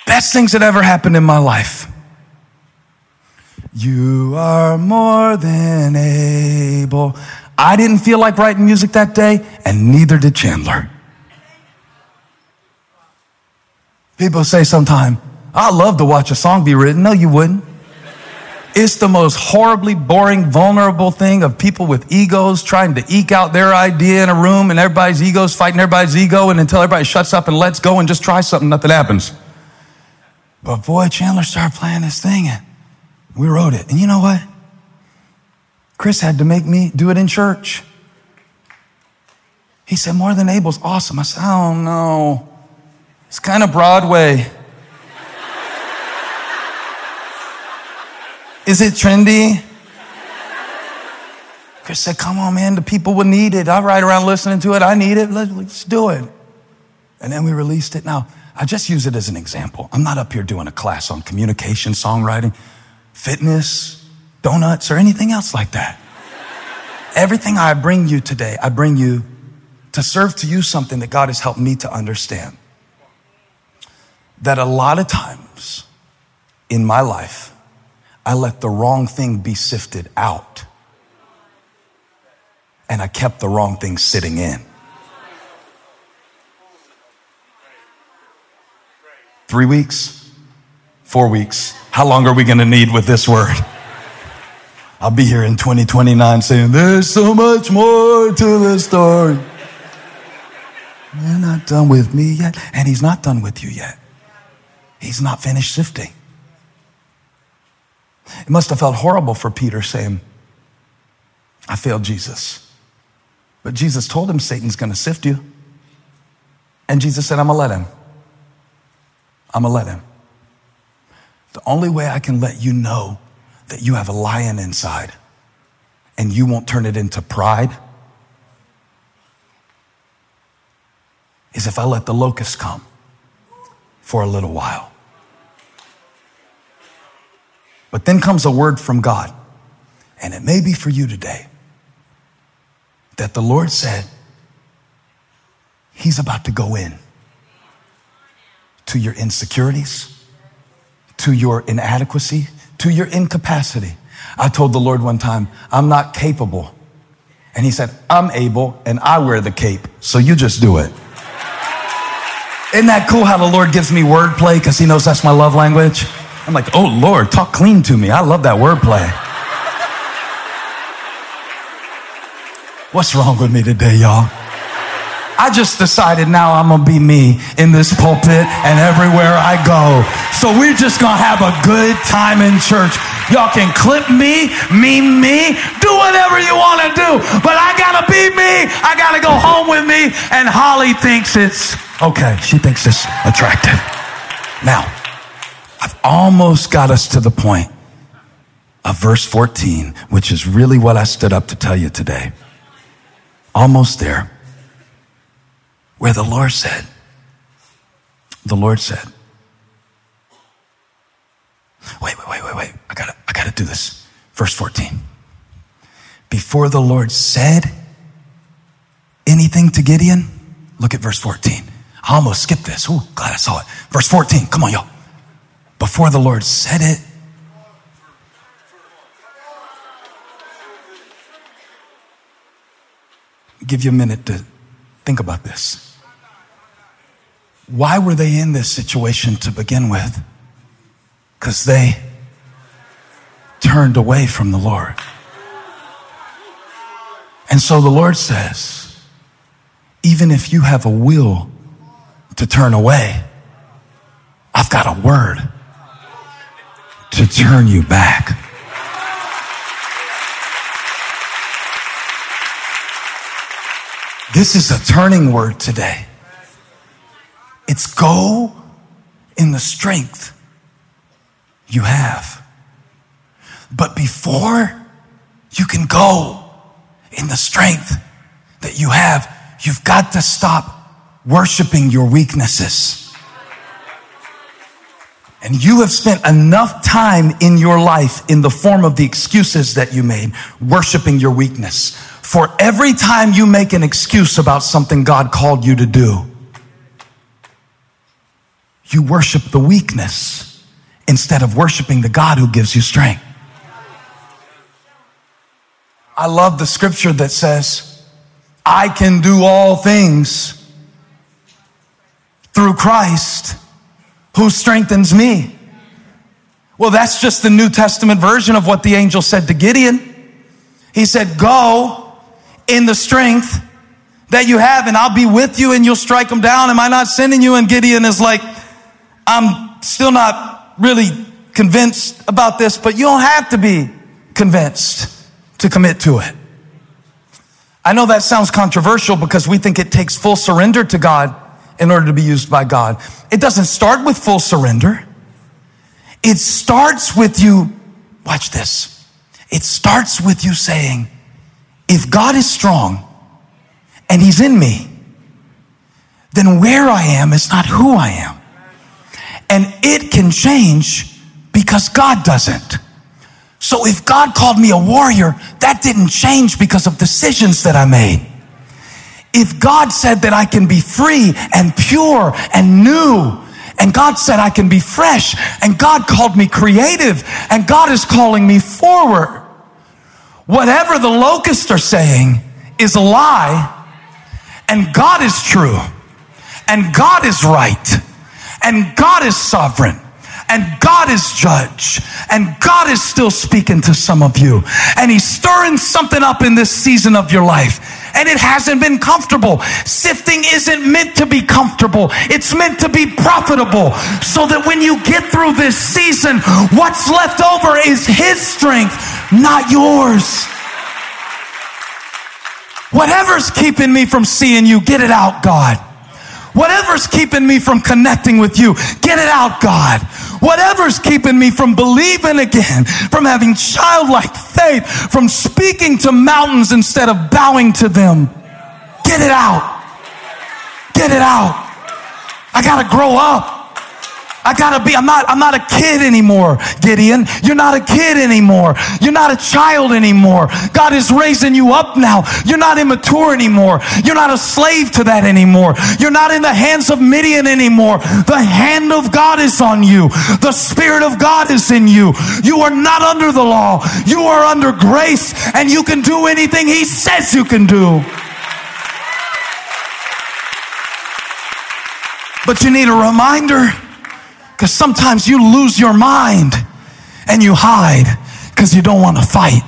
Best things that ever happened in my life. You are more than able. I didn't feel like writing music that day, and neither did Chandler. People say sometimes, I love to watch a song be written. No, you wouldn't. It's the most horribly boring, vulnerable thing of people with egos trying to eke out their idea in a room and everybody's egos fighting everybody's ego and until everybody shuts up and lets go and just try something, nothing happens. But boy, Chandler started playing this thing and we wrote it. And you know what? Chris had to make me do it in church. He said, More than able's awesome. I said, don't know. It's kind of Broadway. Is it trendy? Chris said, Come on, man, the people will need it. I ride around listening to it. I need it. Let's, let's do it. And then we released it. Now, I just use it as an example. I'm not up here doing a class on communication, songwriting fitness, donuts, or anything else like that. Everything I bring you today, I bring you to serve to you something that God has helped me to understand. That a lot of times in my life, I let the wrong thing be sifted out. And I kept the wrong thing sitting in. Three weeks, four weeks, how long are we going to need with this word? I'll be here in 2029 saying, There's so much more to the story. You're not done with me yet. And he's not done with you yet. He's not finished sifting. It must have felt horrible for Peter saying, I failed Jesus. But Jesus told him Satan's going to sift you. And Jesus said, I'm going to let him. I'm going to let him. The only way I can let you know that you have a lion inside and you won't turn it into pride is if I let the locust come for a little while. But then comes a word from God, and it may be for you today that the Lord said, He's about to go in to your insecurities to your inadequacy, to your incapacity. I told the Lord one time, I'm not capable. And he said, I'm able and I wear the cape. So you just do it. Isn't that cool how the Lord gives me wordplay because he knows that's my love language? I'm like, oh Lord, talk clean to me. I love that wordplay. What's wrong with me today, y'all? I just decided now I'm gonna be me in this pulpit and everywhere I go. So we're just gonna have a good time in church. Y'all can clip me, meme me, do whatever you wanna do, but I gotta be me. I gotta go home with me. And Holly thinks it's okay. She thinks it's attractive. Now, I've almost got us to the point of verse 14, which is really what I stood up to tell you today. Almost there where the Lord said, the Lord said, wait, wait, wait, wait, wait. I gotta, I gotta do this. Verse 14. Before the Lord said anything to Gideon, look at verse 14. I almost skipped this. Ooh, glad I saw it. Verse 14. Come on, y'all. Before the Lord said it, give you a minute to think about this. Why were they in this situation to begin with? Because they turned away from the Lord. And so the Lord says, even if you have a will to turn away, I've got a word to turn you back. This is a turning word today. It's go in the strength you have. But before you can go in the strength that you have, you've got to stop worshiping your weaknesses. And you have spent enough time in your life in the form of the excuses that you made, worshiping your weakness. For every time you make an excuse about something God called you to do, you worship the weakness instead of worshiping the God who gives you strength. I love the scripture that says, I can do all things through Christ who strengthens me. Well, that's just the New Testament version of what the angel said to Gideon. He said, Go in the strength that you have, and I'll be with you and you'll strike them down. Am I not sending you? And Gideon is like, I'm still not really convinced about this, but you don't have to be convinced to commit to it. I know that sounds controversial because we think it takes full surrender to God in order to be used by God. It doesn't start with full surrender. It starts with you, watch this. It starts with you saying, if God is strong and He's in me, then where I am is not who I am. And it can change because God doesn't. So if God called me a warrior, that didn't change because of decisions that I made. If God said that I can be free and pure and new, and God said I can be fresh, and God called me creative, and God is calling me forward, Whatever the locusts are saying is a lie, and God is true, and God is right, and God is sovereign, and God is judge, and God is still speaking to some of you, and He's stirring something up in this season of your life and it hasn't been comfortable. Sifting isn't meant to be comfortable. It's meant to be profitable so that when you get through this season, what's left over is his strength, not yours. Whatever's keeping me from seeing you, get it out, God. Whatever's keeping me from connecting with you, get it out, God. Whatever's keeping me from believing again, from having childlike faith, from speaking to mountains instead of bowing to them, get it out. Get it out. I gotta grow up. I gotta be, I'm not, I'm not a kid anymore, Gideon. You're not a kid anymore. You're not a child anymore. God is raising you up now. You're not immature anymore. You're not a slave to that anymore. You're not in the hands of Midian anymore. The hand of God is on you. The Spirit of God is in you. You are not under the law. You are under grace and you can do anything He says you can do. But you need a reminder because sometimes you lose your mind and you hide because you don't want to fight.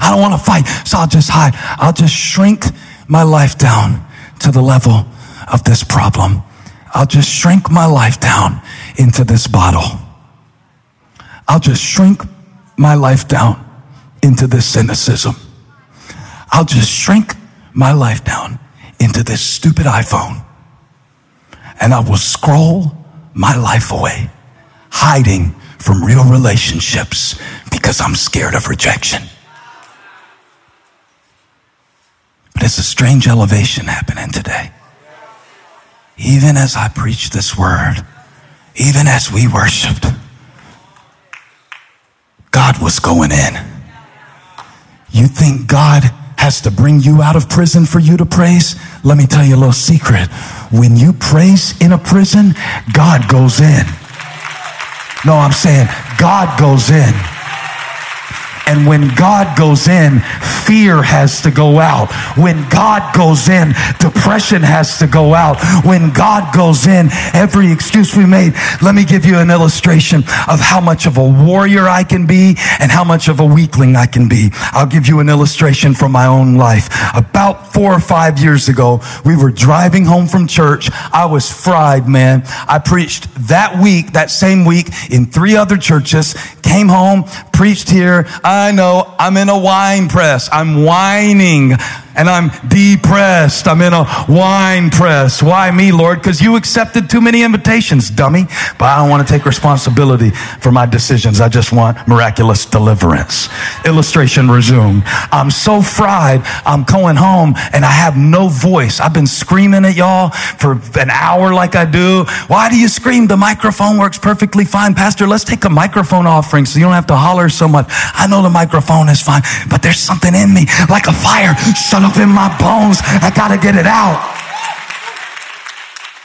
I don't want to fight, so I'll just hide. I'll just shrink my life down to the level of this problem. I'll just shrink my life down into this bottle. I'll just shrink my life down into this cynicism. I'll just shrink my life down into this stupid iPhone. And I will scroll my life away, hiding from real relationships because I'm scared of rejection. But it's a strange elevation happening today. Even as I preach this word, even as we worshiped, God was going in. You think God has to bring you out of prison for you to praise? Let me tell you a little secret. When you praise in a prison, God goes in. No, I'm saying God goes in. And when God goes in, fear has to go out. When God goes in, depression has to go out. When God goes in, every excuse we made. Let me give you an illustration of how much of a warrior I can be and how much of a weakling I can be. I'll give you an illustration from my own life. About four or five years ago, we were driving home from church. I was fried, man. I preached that week, that same week in three other churches, came home, preached here. I know I'm in a wine press. I'm whining and I'm depressed. I'm in a wine press. Why me, Lord? Because you accepted too many invitations, dummy. But I don't want to take responsibility for my decisions. I just want miraculous deliverance. Illustration resume. I'm so fried. I'm going home and I have no voice. I've been screaming at y'all for an hour like I do. Why do you scream? The microphone works perfectly fine. Pastor, let's take a microphone offering so you don't have to holler so much. I know the microphone is fine, but there's something in me like a fire. Shut up in my bones. I gotta get it out.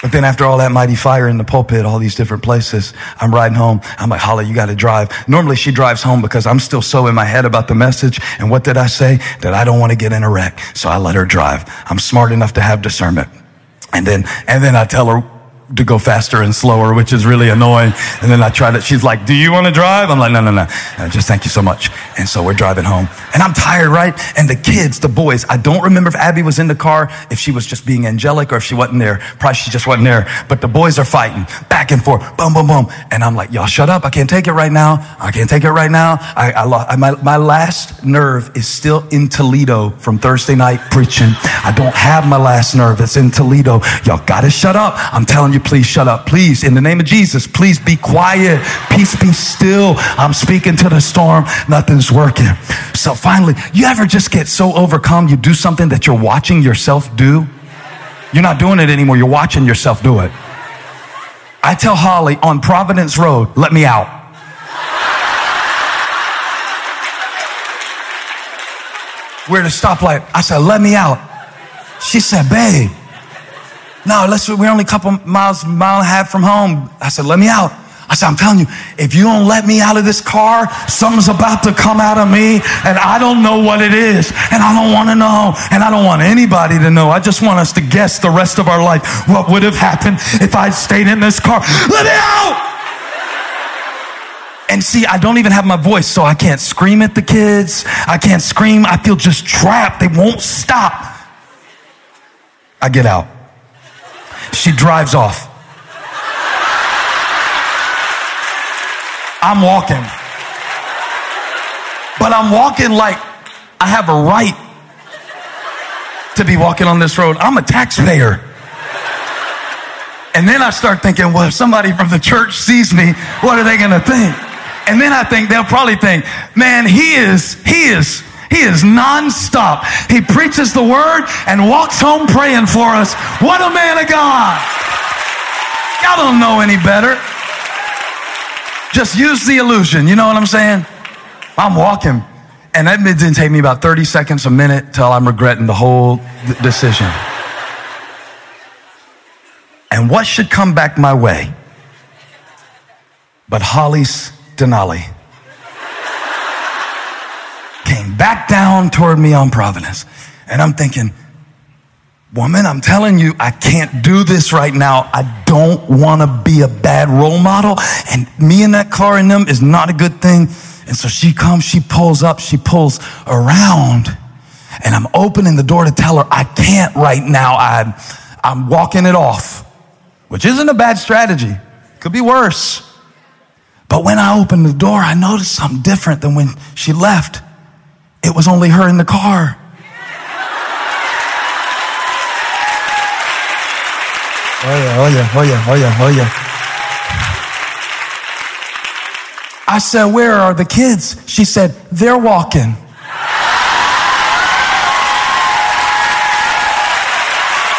But then after all that mighty fire in the pulpit, all these different places, I'm riding home. I'm like, Holly, you got to drive. Normally she drives home because I'm still so in my head about the message. And what did I say? That I don't want to get in a wreck. So I let her drive. I'm smart enough to have discernment. And then, and then I tell her, to go faster and slower, which is really annoying. And then I try to, she's like, do you want to drive? I'm like, no, no, no. Uh, just thank you so much. And so we're driving home and I'm tired, right? And the kids, the boys, I don't remember if Abbey was in the car, if she was just being angelic or if she wasn't there. Probably she just wasn't there, but the boys are fighting back and forth, boom, boom, boom. And I'm like, y'all shut up. I can't take it right now. I can't take it right now. I, I lost, my, my last nerve is still in Toledo from Thursday night preaching. I don't have my last nerve. It's in Toledo. Y'all gotta shut up. I'm telling you, please shut up. Please, in the name of Jesus, please be quiet. Peace be still. I'm speaking to the storm. Nothing's working. So finally, you ever just get so overcome, you do something that you're watching yourself do? You're not doing it anymore. You're watching yourself do it. I tell Holly on Providence Road, let me out. We're at a stoplight. I said, let me out. She said, babe, no, let's, we're only a couple miles, mile and a half from home. I said, let me out. I said, I'm telling you, if you don't let me out of this car, something's about to come out of me and I don't know what it is. And I don't want to know. And I don't want anybody to know. I just want us to guess the rest of our life what would have happened if I'd stayed in this car. Let me out! And see, I don't even have my voice, so I can't scream at the kids. I can't scream. I feel just trapped. They won't stop. I get out. She drives off. I'm walking. But I'm walking like I have a right to be walking on this road. I'm a taxpayer. And then I start thinking, well, if somebody from the church sees me, what are they going to think? And then I think they'll probably think, man, he is, he is, he is nonstop. He preaches the word and walks home praying for us. What a man of God. Y'all don't know any better. Just use the illusion. You know what I'm saying? I'm walking. And that didn't take me about 30 seconds, a minute, till I'm regretting the whole decision. And what should come back my way? But Holly's Denali came back down toward me on Providence. And I'm thinking, woman, I'm telling you, I can't do this right now. I don't want to be a bad role model. And me in that car and them is not a good thing. And so she comes, she pulls up, she pulls around. And I'm opening the door to tell her, I can't right now. I'm, I'm walking it off, which isn't a bad strategy. Could be worse. But when I opened the door, I noticed something different than when she left. It was only her in the car. Oh yeah, oh yeah, oh yeah, oh yeah, oh yeah. I said, Where are the kids? She said, They're walking.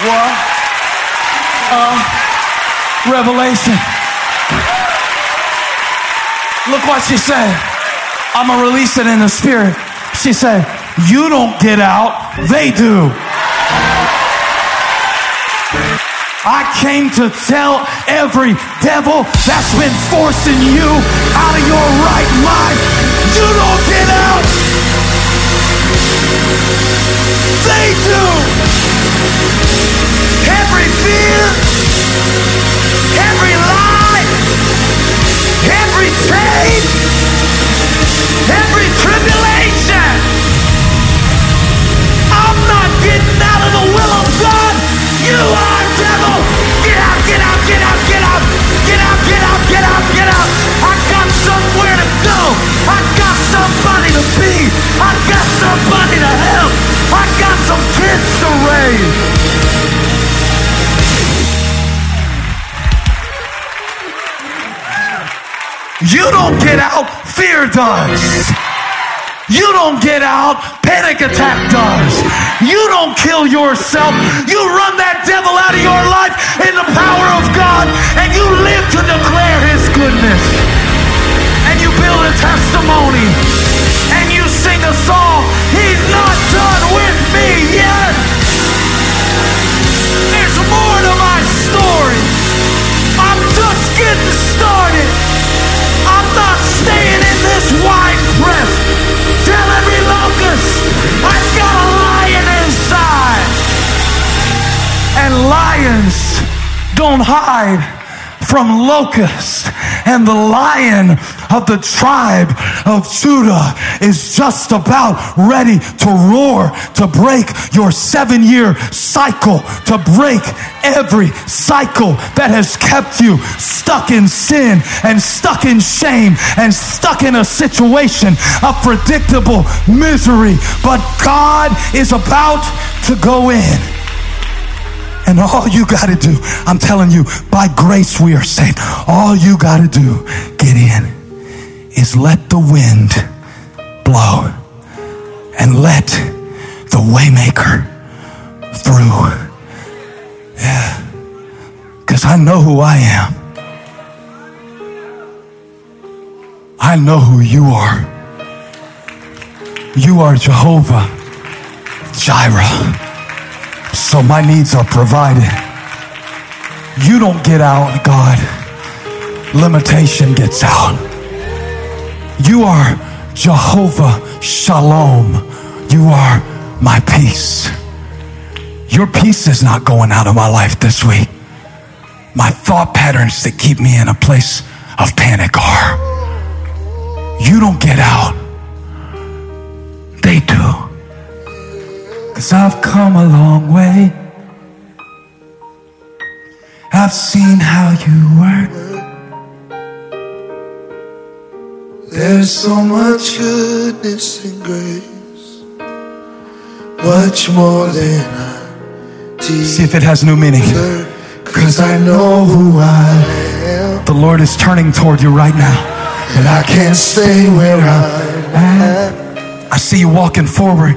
What? Uh, revelation. Look what she said. I'm gonna release it in the spirit. She said, You don't get out, they do. I came to tell every devil that's been forcing you out of your right mind, you don't get out. They do. Every fear, every lie, every chain, every tribulation. You are devil! Get out, get out, get out, get out, get out, get out, get out, get out. I got somewhere to go. I got somebody to be, I got somebody to help. I got some kids to raise You don't get out, fear does. You don't get out, panic attack does. You don't kill yourself. You run that devil out of your life in the power of God and you hide from locusts. And the lion of the tribe of Judah is just about ready to roar, to break your seven year cycle, to break every cycle that has kept you stuck in sin and stuck in shame and stuck in a situation of predictable misery. But God is about to go in. And all you got to do, I'm telling you, by grace we are saved. All you got to do, get in, is let the wind blow and let the waymaker through. Yeah. Because I know who I am. I know who you are. You are Jehovah Jireh. So my needs are provided. You don't get out, God. Limitation gets out. You are Jehovah Shalom. You are my peace. Your peace is not going out of my life this week. My thought patterns that keep me in a place of panic are. You don't get out. They do. Cause I've come a long way. I've seen how you work. There's so much goodness and grace, much more than I See if it has new meaning. Cause I know who I am, The Lord is turning toward you right now. and I can't stay where I'm at. I see you walking forward.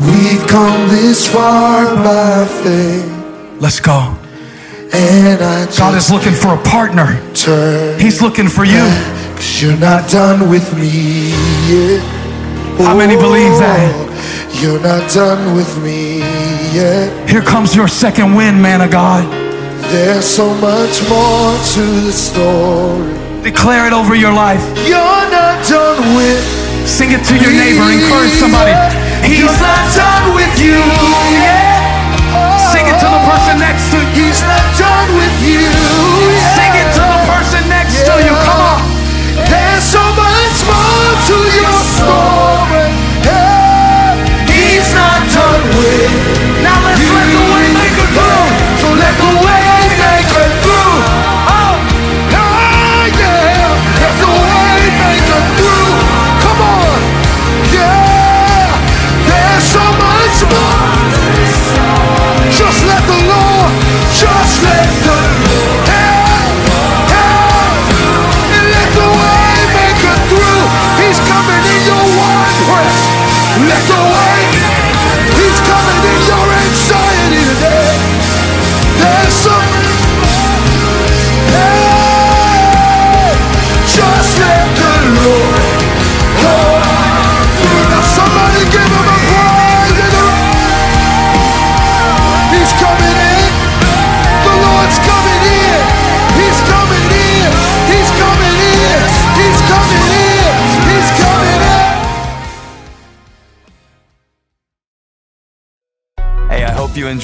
We've come this far by faith, Let's go. and I God is looking for a partner. turn He's looking for you. Cause you're not done with me yet. How many oh, believe that? Oh, You're not done with me yet. Here comes your second wind, man of God. There's so much more to the story. Declare it over your life. You're not done with Sing it to your neighbor. Encourage somebody. He's not done with you yet. Sing it to the person next to you. He's not done with you. yet.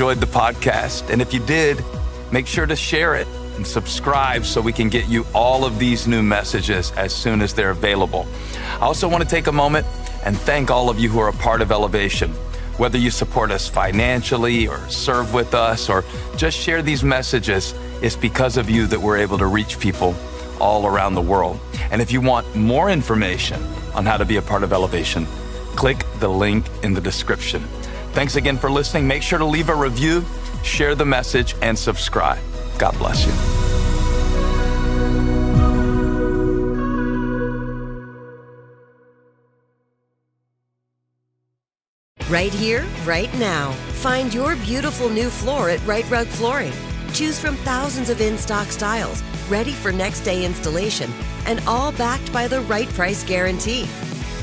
Enjoyed the podcast. And if you did, make sure to share it and subscribe so we can get you all of these new messages as soon as they're available. I also want to take a moment and thank all of you who are a part of Elevation. Whether you support us financially or serve with us or just share these messages, it's because of you that we're able to reach people all around the world. And if you want more information on how to be a part of Elevation, click the link in the description. Thanks again for listening. Make sure to leave a review, share the message, and subscribe. God bless you. Right here, right now. Find your beautiful new floor at Rite Rug Flooring. Choose from thousands of in stock styles, ready for next day installation, and all backed by the right price guarantee.